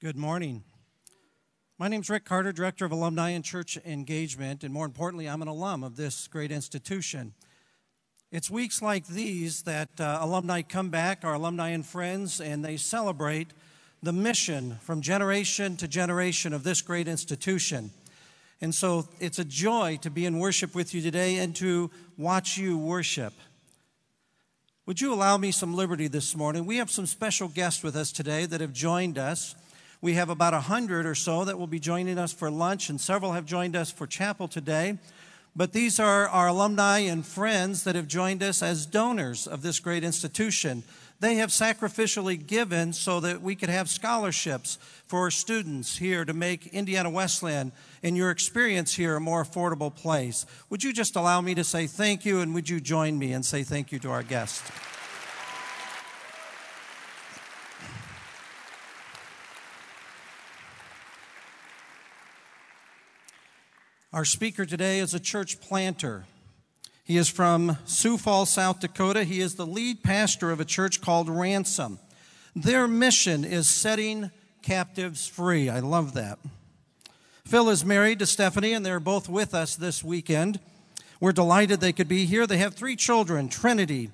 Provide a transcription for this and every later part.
Good morning. My name is Rick Carter, Director of Alumni and Church Engagement, and more importantly, I'm an alum of this great institution. It's weeks like these that uh, alumni come back, our alumni and friends, and they celebrate the mission from generation to generation of this great institution. And so it's a joy to be in worship with you today and to watch you worship. Would you allow me some liberty this morning? We have some special guests with us today that have joined us. We have about a hundred or so that will be joining us for lunch, and several have joined us for chapel today. But these are our alumni and friends that have joined us as donors of this great institution. They have sacrificially given so that we could have scholarships for students here to make Indiana Wesleyan and your experience here a more affordable place. Would you just allow me to say thank you, and would you join me and say thank you to our guests? Our speaker today is a church planter. He is from Sioux Falls, South Dakota. He is the lead pastor of a church called Ransom. Their mission is setting captives free. I love that. Phil is married to Stephanie, and they're both with us this weekend. We're delighted they could be here. They have three children Trinity,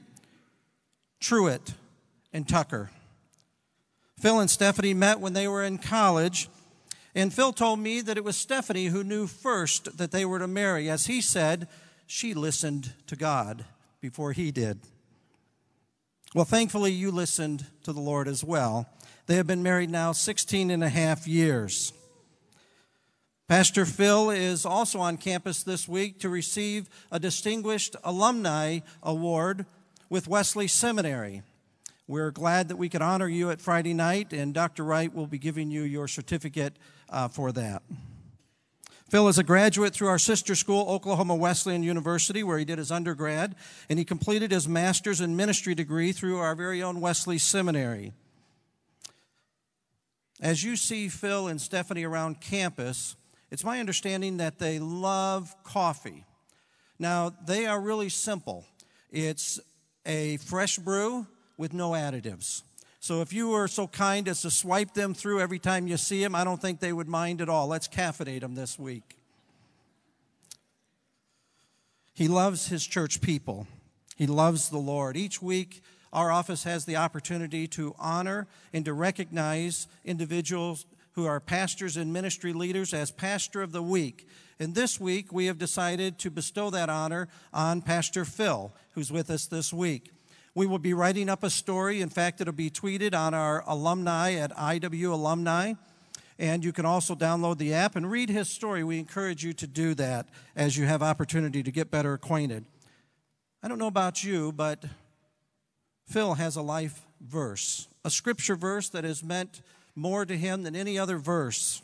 Truett, and Tucker. Phil and Stephanie met when they were in college and Phil told me that it was Stephanie who knew first that they were to marry. As he said, she listened to God before he did. Well, thankfully, you listened to the Lord as well. They have been married now 16 and a half years. Pastor Phil is also on campus this week to receive a distinguished alumni award with Wesley Seminary. We're glad that we could honor you at Friday night, and Dr. Wright will be giving you your certificate uh, for that. Phil is a graduate through our sister school, Oklahoma Wesleyan University, where he did his undergrad, and he completed his master's in ministry degree through our very own Wesley Seminary. As you see Phil and Stephanie around campus, it's my understanding that they love coffee. Now, they are really simple. It's a fresh brew with no additives. So if you were so kind as to swipe them through every time you see them, I don't think they would mind at all. Let's caffeinate them this week. He loves his church people. He loves the Lord. Each week, our office has the opportunity to honor and to recognize individuals who are pastors and ministry leaders as Pastor of the Week. And this week, we have decided to bestow that honor on Pastor Phil, who's with us this week. We will be writing up a story. In fact, it'll be tweeted on our alumni at IW Alumni. And you can also download the app and read his story. We encourage you to do that as you have opportunity to get better acquainted. I don't know about you, but Phil has a life verse, a scripture verse that has meant more to him than any other verse.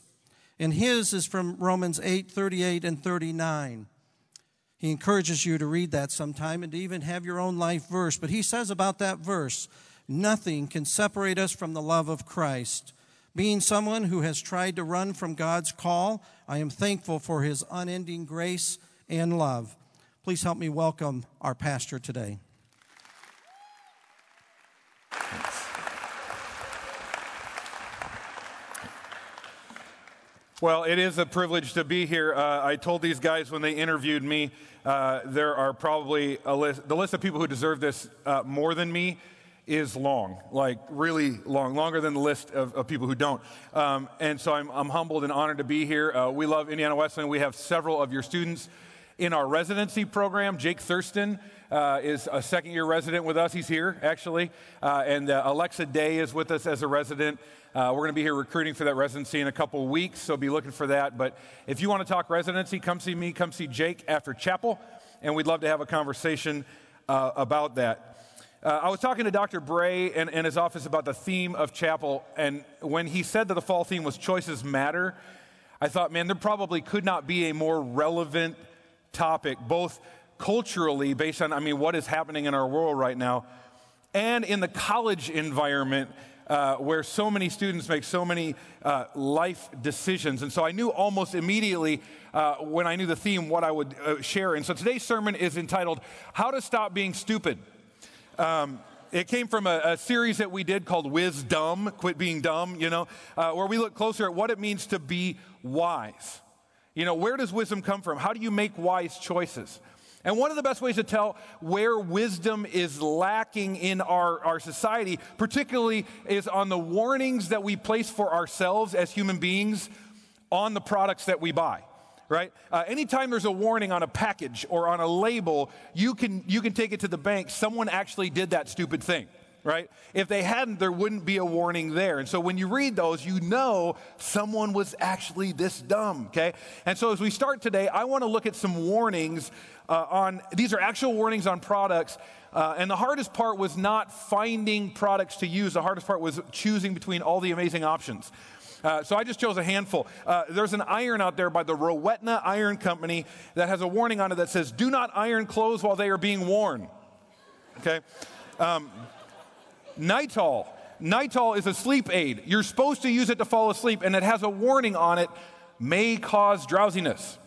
And his is from Romans 8 38 and 39. He encourages you to read that sometime and to even have your own life verse. But he says about that verse nothing can separate us from the love of Christ. Being someone who has tried to run from God's call, I am thankful for his unending grace and love. Please help me welcome our pastor today. Well, it is a privilege to be here. Uh, I told these guys when they interviewed me, uh, there are probably a list, the list of people who deserve this uh, more than me is long, like really long, longer than the list of, of people who don't. Um, and so I'm, I'm, humbled and honored to be here. Uh, we love Indiana Wesleyan. We have several of your students in our residency program. Jake Thurston uh, is a second year resident with us. He's here, actually. Uh, and uh, Alexa Day is with us as a resident. Uh, we're going to be here recruiting for that residency in a couple weeks, so be looking for that. But if you want to talk residency, come see me, come see Jake after chapel, and we'd love to have a conversation uh, about that. Uh, I was talking to Dr. Bray and, and his office about the theme of chapel, and when he said that the fall theme was choices matter, I thought, man, there probably could not be a more relevant topic, both culturally, based on, I mean, what is happening in our world right now, and in the college environment uh, where so many students make so many uh, life decisions. And so I knew almost immediately uh, when I knew the theme what I would uh, share. And so today's sermon is entitled How to Stop Being Stupid. Um, It came from a, a, series that we did called Wisdom, Quit Being Dumb, you know, uh, where we look closer at what it means to be wise. You know, where does wisdom come from? How do you make wise choices? And one of the best ways to tell where wisdom is lacking in our, our society, particularly, is on the warnings that we place for ourselves as human beings on the products that we buy right? Uh, anytime there's a warning on a package or on a label, you can, you can take it to the bank. Someone actually did that stupid thing, right? If they hadn't, there wouldn't be a warning there. And so when you read those, you know someone was actually this dumb, okay? And so as we start today, I want to look at some warnings uh, on, these are actual warnings on products. Uh, and the hardest part was not finding products to use, the hardest part was choosing between all the amazing options. Uh, so I just chose a handful. Uh, there's an iron out there by the Rowenta Iron Company that has a warning on it that says, Do not iron clothes while they are being worn. Okay? Um, Nytol. Nytol is a sleep aid. You're supposed to use it to fall asleep, and it has a warning on it may cause drowsiness.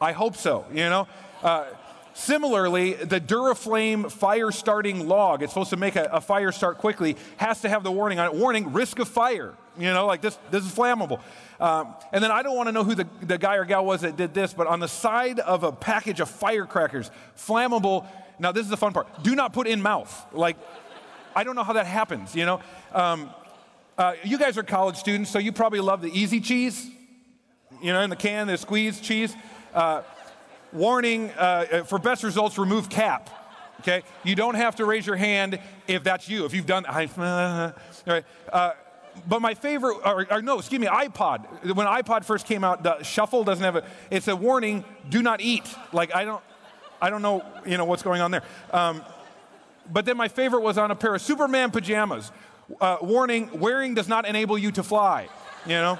I hope so, you know? Uh, similarly, the Duraflame fire starting log, it's supposed to make a, a, fire start quickly, has to have the warning on it warning, risk of fire. You know, like this, this is flammable. Um, and then I don't want to know who the, the guy or gal was that did this, but on the side of a package of firecrackers, flammable. Now, this is the fun part do not put in mouth. Like, I don't know how that happens, you know? Um, uh, you guys are college students, so you probably love the easy cheese, you know, in the can, the squeezed cheese. Uh, warning uh, for best results, remove cap. Okay? You don't have to raise your hand if that's you. If you've done, uh, right? Uh, but my favorite, or, or, no, excuse me, iPod. When iPod first came out, the shuffle doesn't have a. It's a warning: do not eat. Like I don't, I don't know, you know what's going on there. Um, but then my favorite was on a pair of Superman pajamas. Uh, warning: wearing does not enable you to fly. You know.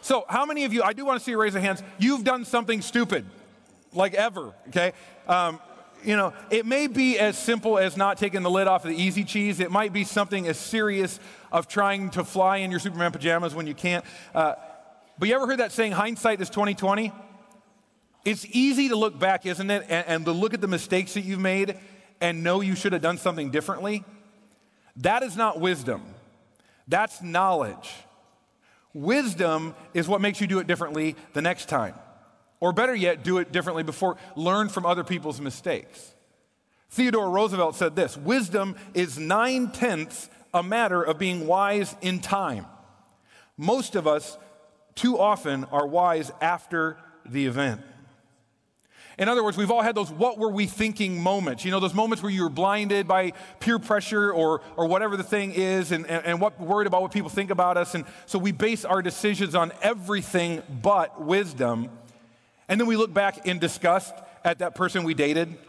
So, how many of you, I do want to see you raise your hands, you've done something stupid, like ever, okay? Um, you know, it may be as simple as not taking the lid off of the easy cheese. It might be something as serious of trying to fly in your Superman pajamas when you can't. Uh, but you ever heard that saying, hindsight is 2020? It's easy to look back, isn't it? And, and to look at the mistakes that you've made and know you should have done something differently. That is not wisdom. That's knowledge. Wisdom is what makes you do it differently the next time. Or better yet, do it differently before, learn from other people's mistakes. Theodore Roosevelt said this Wisdom is nine tenths a matter of being wise in time. Most of us, too often, are wise after the event. In other words, we've all had those what were we thinking moments. You know, those moments where you're blinded by peer pressure or, or whatever the thing is and, and, and what worried about what people think about us. And so we base our decisions on everything but wisdom. And then we look back in disgust at that person we dated.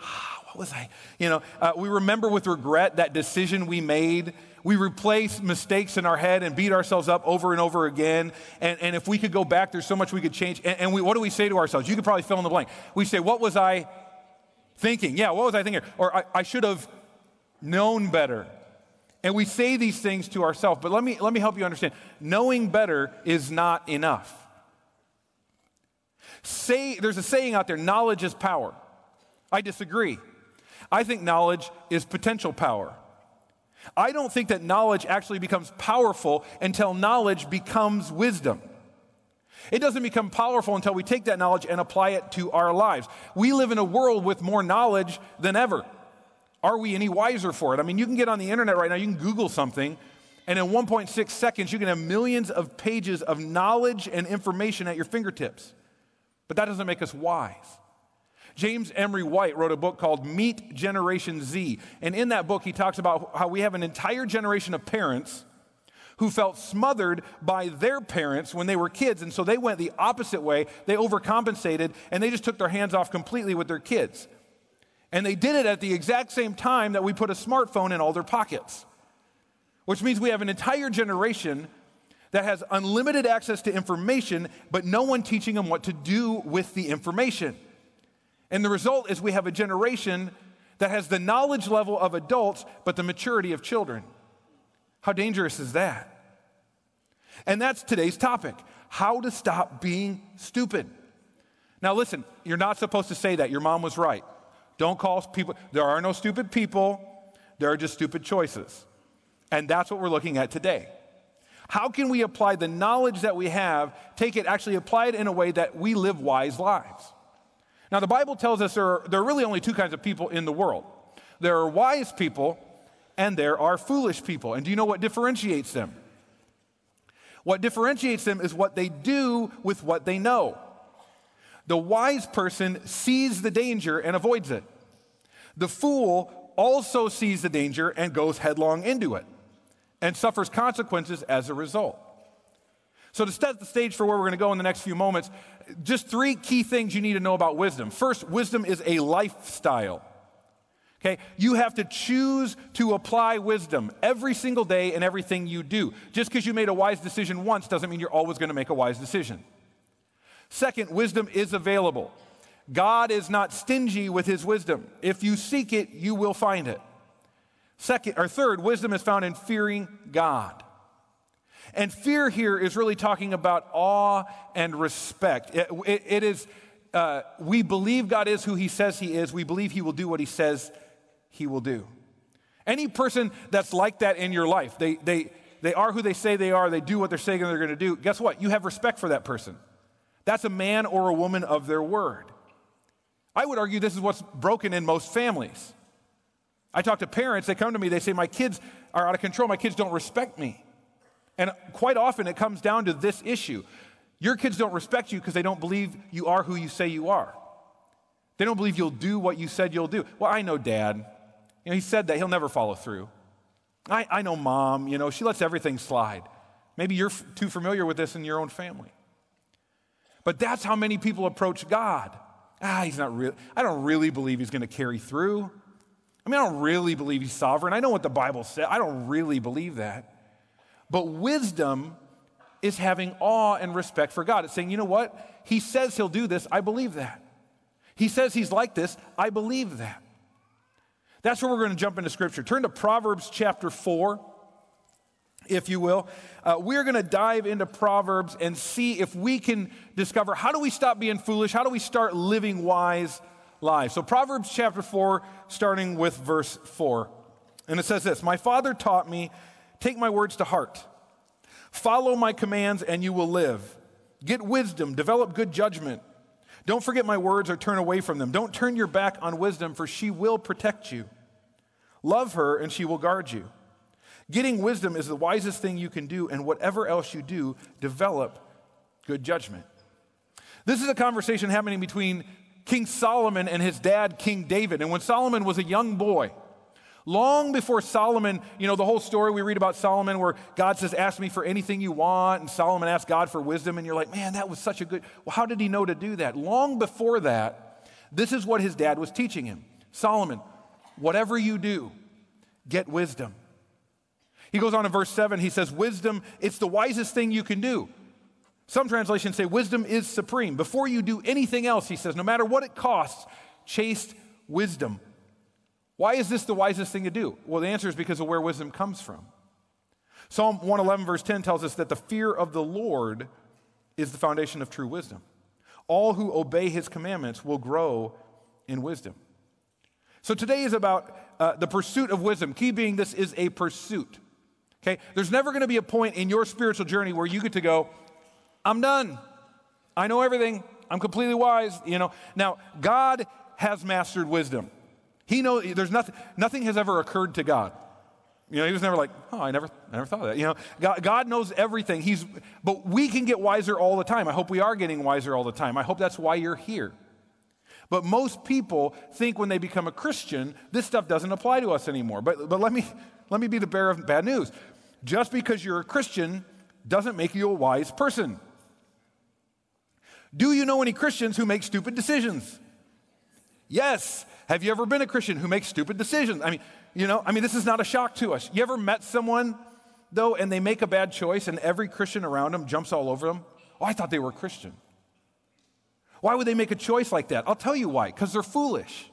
What was I? You know, uh, we remember with regret that decision we made we replace mistakes in our head and beat ourselves up over and over again. And, and if we could go back, there's so much we could change. And, and we, what do we say to ourselves? You could probably fill in the blank. We say, What was I thinking? Yeah, what was I thinking? Or I, I should have known better. And we say these things to ourselves. But let me, let me help you understand knowing better is not enough. Say, there's a saying out there knowledge is power. I disagree. I think knowledge is potential power. I don't think that knowledge actually becomes powerful until knowledge becomes wisdom. It doesn't become powerful until we take that knowledge and apply it to our lives. We live in a world with more knowledge than ever. Are we any wiser for it? I mean, you can get on the internet right now, you can Google something, and in 1.6 seconds, you can have millions of pages of knowledge and information at your fingertips. But that doesn't make us wise. James Emery White wrote a book called Meet Generation Z. And in that book, he talks about how we have an entire generation of parents who felt smothered by their parents when they were kids. And so they went the opposite way. They overcompensated and they just took their hands off completely with their kids. And they did it at the exact same time that we put a smartphone in all their pockets, which means we have an entire generation that has unlimited access to information, but no one teaching them what to do with the information. And the result is we have a generation that has the knowledge level of adults, but the maturity of children. How dangerous is that? And that's today's topic how to stop being stupid. Now, listen, you're not supposed to say that. Your mom was right. Don't call people, there are no stupid people. There are just stupid choices. And that's what we're looking at today. How can we apply the knowledge that we have, take it, actually apply it in a way that we live wise lives? Now, the Bible tells us there are, there are really only two kinds of people in the world there are wise people and there are foolish people. And do you know what differentiates them? What differentiates them is what they do with what they know. The wise person sees the danger and avoids it. The fool also sees the danger and goes headlong into it and suffers consequences as a result. So, to set the stage for where we're going to go in the next few moments, just three key things you need to know about wisdom. First, wisdom is a lifestyle. Okay, you have to choose to apply wisdom every single day in everything you do. Just because you made a wise decision once doesn't mean you're always going to make a wise decision. Second, wisdom is available. God is not stingy with his wisdom. If you seek it, you will find it. Second or third, wisdom is found in fearing God. And fear here is really talking about awe and respect. it, it, it is, uh, we believe God is who he says he is. We believe he will do what he says he will do. Any person that's like that in your life, they, they, they are who they say they are, they do what they're saying they're going to do, guess what? You have respect for that person. That's a man or a woman of their word. I would argue this is what's broken in most families. I talk to parents, they come to me, they say, My kids are out of control, my kids don't respect me. And quite often it comes down to this issue. Your kids don't respect you because they don't believe you are who you say you are. They don't believe you'll do what you said you'll do. Well, I know dad. You know, he said that, he'll never follow through. I, I know mom, you know, she lets everything slide. Maybe you're f- too familiar with this in your own family. But that's how many people approach God. Ah, he's not real. I don't really believe he's going to carry through. I mean, I don't really believe he's sovereign. I know what the Bible said. I don't really believe that. But wisdom is having awe and respect for God. It's saying, you know what? He says he'll do this. I believe that. He says he's like this. I believe that. That's where we're going to jump into scripture. Turn to Proverbs chapter 4, if you will. Uh, we're going to dive into Proverbs and see if we can discover how do we stop being foolish? How do we start living wise lives? So, Proverbs chapter 4, starting with verse 4. And it says this My father taught me, take my words to heart, follow my commands, and you will live. Get wisdom, develop good judgment. Don't forget my words or turn away from them. Don't turn your back on wisdom, for she will protect you. Love her, and she will guard you. Getting wisdom is the wisest thing you can do, and whatever else you do, develop good judgment. This is a conversation happening between King Solomon and his dad, King David. And when Solomon was a young boy, long before Solomon, you know, the whole story we read about Solomon where God says, Ask me for anything you want, and Solomon asked God for wisdom, and you're like, Man, that was such a good. Well, how did he know to do that? Long before that, this is what his dad was teaching him Solomon, whatever you do, get wisdom. He goes on in verse 7, he says, Wisdom, it's the wisest thing you can do. Some translations say wisdom is supreme. Before you do anything else, he says, no matter what it costs, chase wisdom. Why is this the wisest thing to do? Well, the answer is because of where wisdom comes from. Psalm 111, verse 10 tells us that the fear of the Lord is the foundation of true wisdom. All who obey his commandments will grow in wisdom. So today is about uh, the pursuit of wisdom. Key being this is a pursuit. Okay? There's never going to be a point in your spiritual journey where you get to go, I'm done. I know everything. I'm completely wise, you know. Now, God has mastered wisdom. He knows there's nothing nothing has ever occurred to God. You know, he was never like, oh, I never, I never thought of that. You know, God, God knows everything. He's, but we can get wiser all the time. I hope we are getting wiser all the time. I hope that's why you're here. But most people think when they become a Christian, this stuff doesn't apply to us anymore. But, but let, me, let me be the bearer of bad news. Just because you're a Christian doesn't make you a wise person. Do you know any Christians who make stupid decisions? Yes. Have you ever been a Christian who makes stupid decisions? I mean, you know, I mean, this is not a shock to us. You ever met someone, though, and they make a bad choice and every Christian around them jumps all over them? Oh, I thought they were Christian. Why would they make a choice like that? I'll tell you why. Because they're foolish,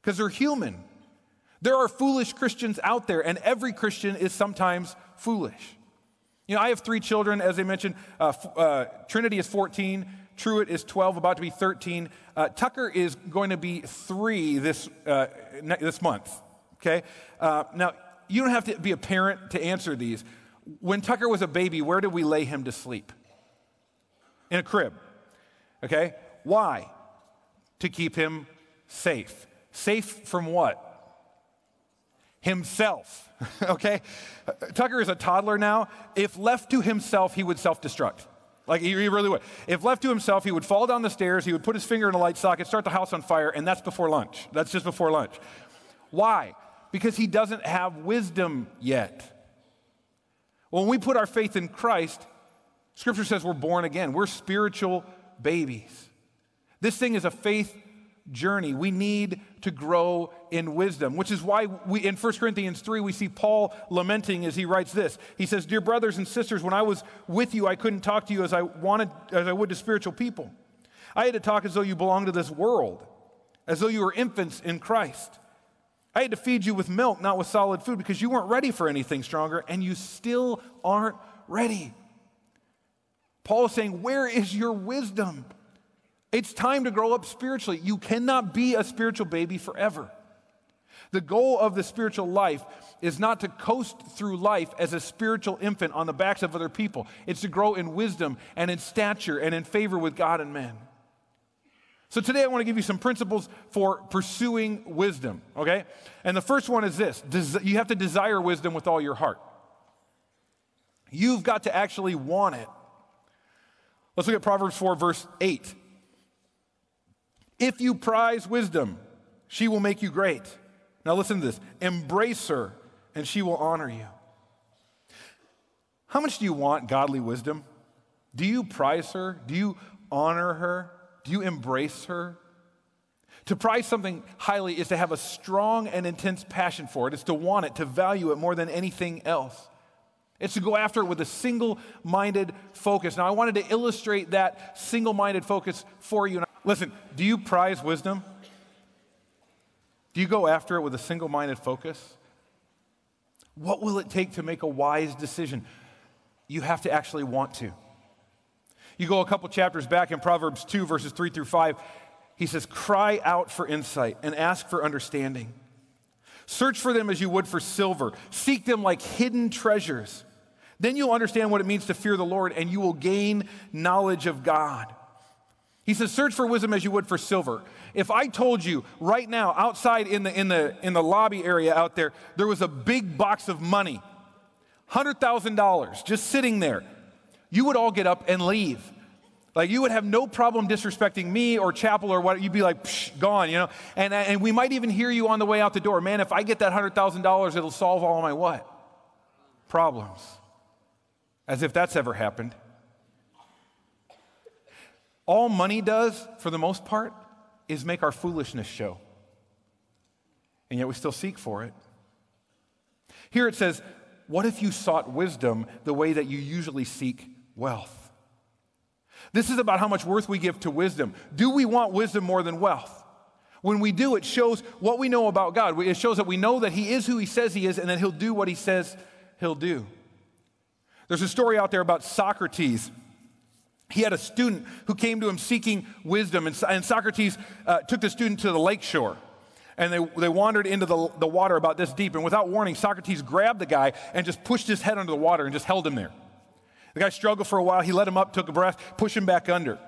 because they're human. There are foolish Christians out there, and every Christian is sometimes foolish. You know, I have three children, as I mentioned. Uh, uh, Trinity is 14, Truett is 12, about to be 13. Uh, Tucker is going to be three this, uh, this month. Okay? Uh, now, you don't have to be a parent to answer these. When Tucker was a baby, where did we lay him to sleep? In a crib. Okay? Why? To keep him safe. Safe from what? Himself. okay? Tucker is a toddler now. If left to himself, he would self destruct. Like he really would. If left to himself, he would fall down the stairs, he would put his finger in a light socket, start the house on fire, and that's before lunch. That's just before lunch. Why? Because he doesn't have wisdom yet. When we put our faith in Christ, Scripture says we're born again. We're spiritual babies. This thing is a faith journey. We need to grow in wisdom, which is why we, in 1 Corinthians 3, we see Paul lamenting as he writes this. He says, Dear brothers and sisters, when I was with you, I couldn't talk to you as I wanted, as I would to spiritual people. I had to talk as though you belonged to this world, as though you were infants in Christ. I had to feed you with milk, not with solid food, because you weren't ready for anything stronger, and you still aren't ready. Paul is saying, Where is your wisdom? It's time to grow up spiritually. You cannot be a spiritual baby forever. The goal of the spiritual life is not to coast through life as a spiritual infant on the backs of other people. It's to grow in wisdom and in stature and in favor with God and men. So today I want to give you some principles for pursuing wisdom, okay? And the first one is this you have to desire wisdom with all your heart. You've got to actually want it. Let's look at Proverbs 4, verse 8. If you prize wisdom, she will make you great. Now listen to this embrace her, and she will honor you. How much do you want godly wisdom? Do you prize her? Do you honor her? Do you embrace her? To prize something highly is to have a strong and intense passion for it. It's to want it, to value it more than anything else. It's to go after it with a single minded focus. Now, I wanted to illustrate that single minded focus for you. Listen, do you prize wisdom? Do you go after it with a single minded focus? What will it take to make a wise decision? You have to actually want to. You go a couple chapters back in Proverbs 2, verses 3 through 5, he says, Cry out for insight and ask for understanding. Search for them as you would for silver, seek them like hidden treasures. Then you'll understand what it means to fear the Lord and you will gain knowledge of God. He says, Search for wisdom as you would for silver. If I told you right now, outside in the, in the, in the lobby area out there, there was a big box of money, $100,000 just sitting there, you would all get up and leave. Like you would have no problem disrespecting me or chapel or what. You'd be like, Psh, gone, you know. And and we might even hear you on the way out the door. Man, if I get that hundred thousand dollars, it'll solve all my what problems. As if that's ever happened. All money does, for the most part, is make our foolishness show. And yet we still seek for it. Here it says, What if you sought wisdom the way that you usually seek wealth? This is about how much worth we give to wisdom. Do we want wisdom more than wealth? When we do, it shows what we know about God. It shows that we know that He is who He says He is and that He'll do what He says He'll do. There's a story out there about Socrates he had a student who came to him seeking wisdom, and, and Socrates uh, took the student to the lake shore. And they, they wandered into the, the water about this deep. And without warning, Socrates grabbed the guy and just pushed his head under the water and just held him there. The guy struggled for a while. He let him up, took a breath, pushed him back under.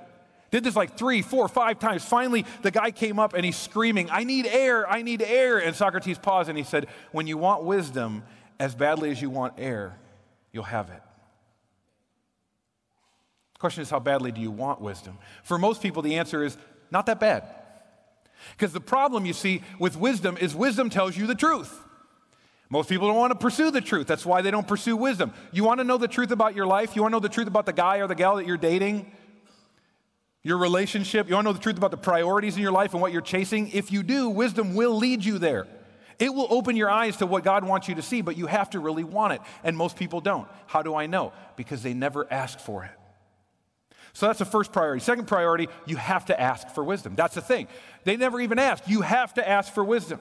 Did this like three, four, five times. Finally, the guy came up and he's screaming, I need air, I need air. And Socrates paused and he said, When you want wisdom as badly as you want air, you'll have it. Question is, how badly do you want wisdom? For most people, the answer is not that bad. Because the problem, you see, with wisdom is wisdom tells you the truth. Most people don't want to pursue the truth. That's why they don't pursue wisdom. You want to know the truth about your life? You want to know the truth about the guy or the gal that you're dating? Your relationship? You want to know the truth about the priorities in your life and what you're chasing? If you do, wisdom will lead you there. It will open your eyes to what God wants you to see, but you have to really want it. And most people don't. How do I know? Because they never ask for it. So that's the first priority. Second priority, you have to ask for wisdom. That's the thing. They never even ask. You have to ask for wisdom.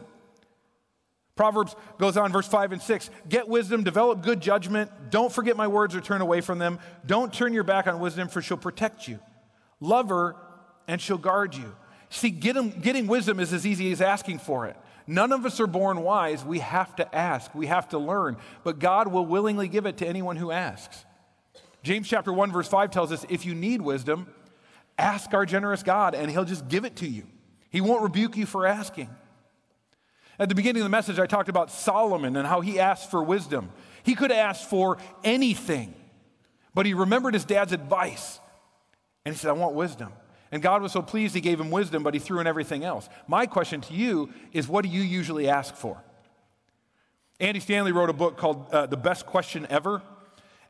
Proverbs goes on, verse 5 and 6 Get wisdom, develop good judgment. Don't forget my words or turn away from them. Don't turn your back on wisdom, for she'll protect you. Love her, and she'll guard you. See, get getting wisdom is as easy as asking for it. None of us are born wise. We have to ask, we have to learn, but God will willingly give it to anyone who asks. James chapter 1 verse 5 tells us if you need wisdom, ask our generous God and he'll just give it to you. He won't rebuke you for asking. At the beginning of the message I talked about Solomon and how he asked for wisdom. He could asked for anything, but he remembered his dad's advice and he said, I want wisdom. And God was so pleased he gave him wisdom, but he threw in everything else. My question to you is what do you usually ask for? Andy Stanley wrote a book called uh, The Best Question Ever.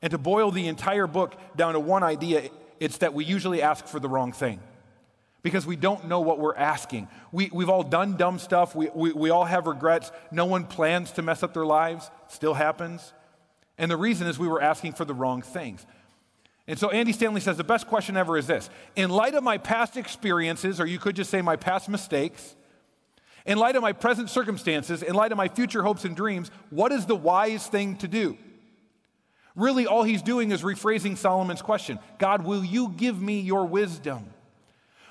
And to boil the entire book down to one idea, it's that we usually ask for the wrong thing because we don't know what we're asking. We, we've all done dumb stuff, we, we, we all have regrets. No one plans to mess up their lives, still happens. And the reason is we were asking for the wrong things. And so Andy Stanley says the best question ever is this In light of my past experiences, or you could just say my past mistakes, in light of my present circumstances, in light of my future hopes and dreams, what is the wise thing to do? Really, all he's doing is rephrasing Solomon's question God, will you give me your wisdom?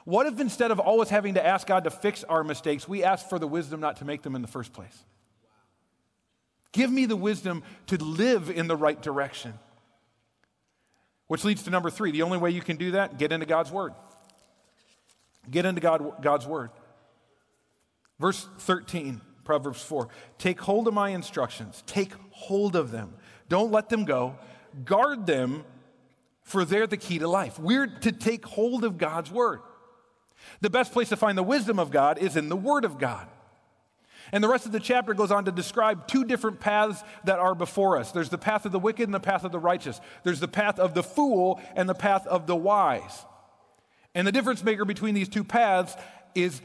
What if instead of always having to ask God to fix our mistakes, we ask for the wisdom not to make them in the first place? Give me the wisdom to live in the right direction. Which leads to number three. The only way you can do that, get into God's Word. Get into God, God's Word. Verse 13, Proverbs 4 Take hold of my instructions, take hold of them. Don't let them go. Guard them, for they're the key to life. We're to take hold of God's Word. The best place to find the wisdom of God is in the Word of God. And the rest of the chapter goes on to describe two different paths that are before us there's the path of the wicked and the path of the righteous, there's the path of the fool and the path of the wise. And the difference maker between these two paths is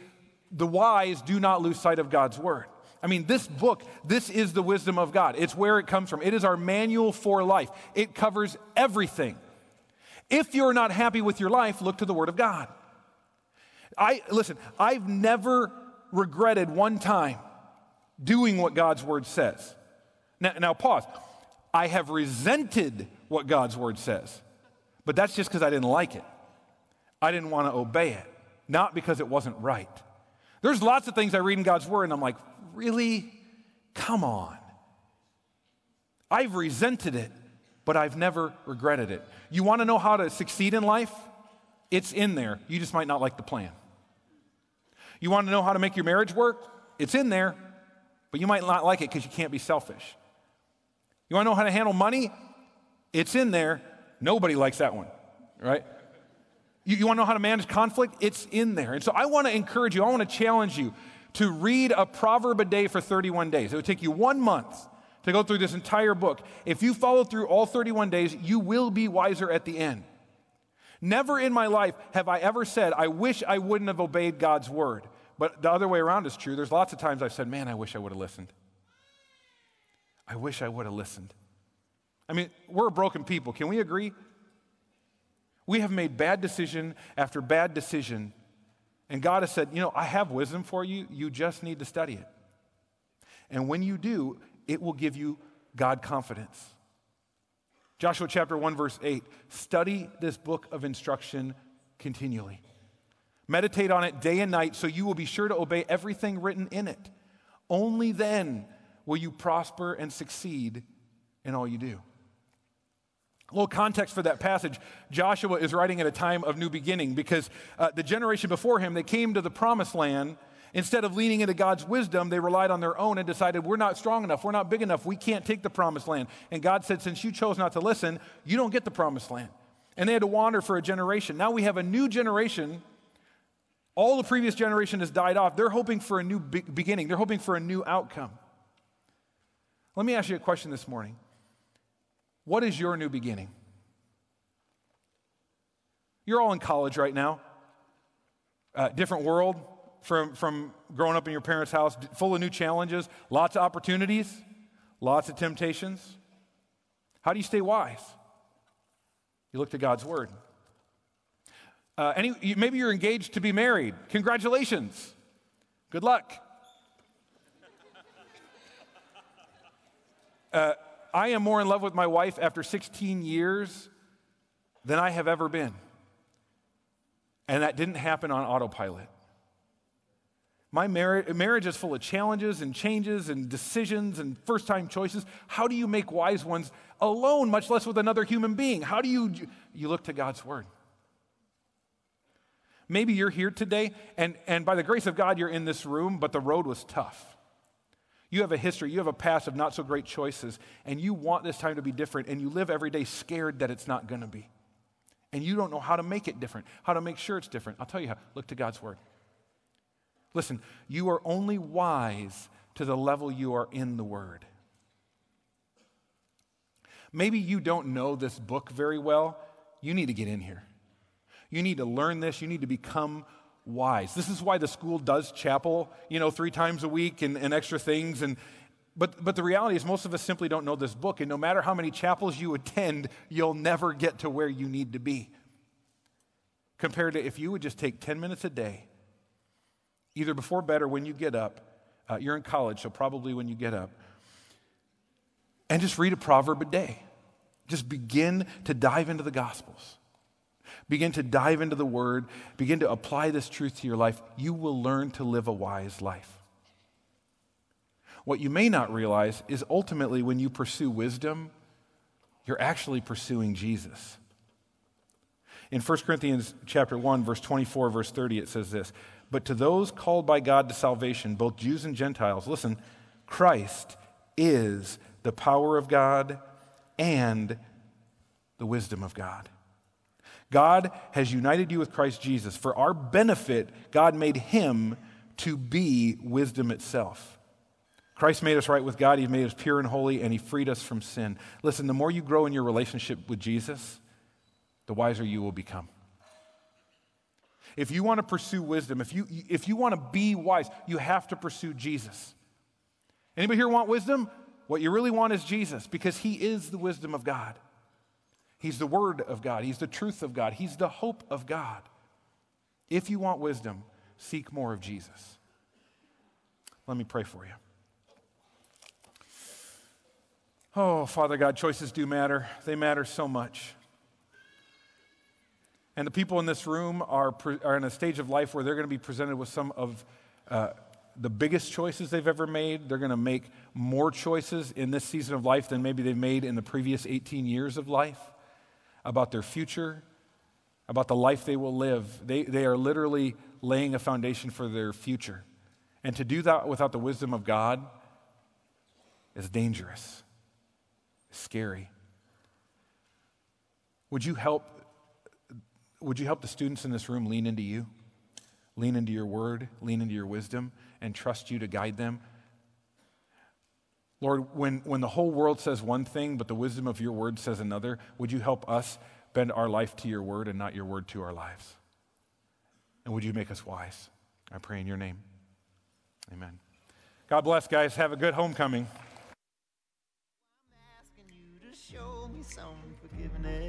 the wise do not lose sight of God's word. I mean, this book, this is the wisdom of God. It's where it comes from. It is our manual for life. It covers everything. If you're not happy with your life, look to the Word of God. I listen, I've never regretted one time doing what God's word says. Now, now pause. I have resented what God's word says, but that's just because I didn't like it. I didn't want to obey it, not because it wasn't right. There's lots of things I read in God's word, and I'm like, really? Come on. I've resented it, but I've never regretted it. You want to know how to succeed in life? It's in there. You just might not like the plan. You want to know how to make your marriage work? It's in there but you might not like it because you can't be selfish. You want to know how to handle money? It's in there. Nobody likes that one, right? You, you want to know how to manage conflict? It's in there. And so I want to encourage you, I want to challenge you to read a proverb a day for 31 days. It would take you one month to go through this entire book. If you follow through all 31 days, you will be wiser at the end. Never in my life have I ever said, I wish I wouldn't have obeyed God's word. But the other way around is true. There's lots of times I've said, man, I wish I would have listened. I wish I would have listened. I mean, we're broken people. Can we agree? We have made bad decision after bad decision. And God has said, you know, I have wisdom for you. You just need to study it. And when you do, it will give you God confidence. Joshua chapter 1, verse 8 study this book of instruction continually. Meditate on it day and night so you will be sure to obey everything written in it. Only then will you prosper and succeed in all you do. A little context for that passage Joshua is writing at a time of new beginning because uh, the generation before him, they came to the promised land. Instead of leaning into God's wisdom, they relied on their own and decided, we're not strong enough, we're not big enough, we can't take the promised land. And God said, since you chose not to listen, you don't get the promised land. And they had to wander for a generation. Now we have a new generation all the previous generation has died off. They're hoping for a new be- beginning, they're hoping for a new outcome. Let me ask you a question this morning What is your new beginning? You're all in college right now, uh, different world from, from growing up in your parents' house, full of new challenges, lots of opportunities, lots of temptations. How do you stay wise? You look to God's Word. Uh, any, maybe you're engaged to be married. Congratulations. Good luck. Uh, I am more in love with my wife after 16 years than I have ever been. And that didn't happen on autopilot. My mar- marriage is full of challenges and changes and decisions and first time choices. How do you make wise ones alone, much less with another human being? How do you? You look to God's word. Maybe you're here today, and, and by the grace of God, you're in this room, but the road was tough. You have a history, you have a past of not so great choices, and you want this time to be different, and you live every day scared that it's not going to be. And you don't know how to make it different, how to make sure it's different. I'll tell you how. Look to God's word. Listen, you are only wise to the level you are in the Word. Maybe you don't know this book very well. You need to get in here. You need to learn this. You need to become wise. This is why the school does chapel, you know, three times a week and, and extra things. And, but, but the reality is, most of us simply don't know this book. And no matter how many chapels you attend, you'll never get to where you need to be. Compared to if you would just take 10 minutes a day either before bed or when you get up. Uh, you're in college, so probably when you get up. And just read a proverb a day. Just begin to dive into the Gospels. Begin to dive into the Word. Begin to apply this truth to your life. You will learn to live a wise life. What you may not realize is ultimately when you pursue wisdom, you're actually pursuing Jesus. In 1 Corinthians chapter 1 verse 24 verse 30 it says this but to those called by God to salvation, both Jews and Gentiles, listen, Christ is the power of God and the wisdom of God. God has united you with Christ Jesus. For our benefit, God made him to be wisdom itself. Christ made us right with God. He made us pure and holy, and He freed us from sin. Listen, the more you grow in your relationship with Jesus, the wiser you will become. If you want to pursue wisdom, if you, if you want to be wise, you have to pursue Jesus. Anybody here want wisdom? What you really want is Jesus because he is the wisdom of God. He's the word of God. He's the truth of God. He's the hope of God. If you want wisdom, seek more of Jesus. Let me pray for you. Oh, Father God, choices do matter. They matter so much. And the people in this room are, pre- are in a stage of life where they're going to be presented with some of uh, the biggest choices they've ever made. They're going to make more choices in this season of life than maybe they've made in the previous 18 years of life about their future, about the life they will live. They, they are literally laying a foundation for their future. And to do that without the wisdom of God is dangerous, scary. Would you help would you help the students in this room lean into you? Lean into your word, lean into your wisdom, and trust you to guide them? Lord, when, when the whole world says one thing, but the wisdom of your word says another, would you help us bend our life to your word and not your word to our lives? And would you make us wise? I pray in your name. Amen. God bless, guys. Have a good homecoming.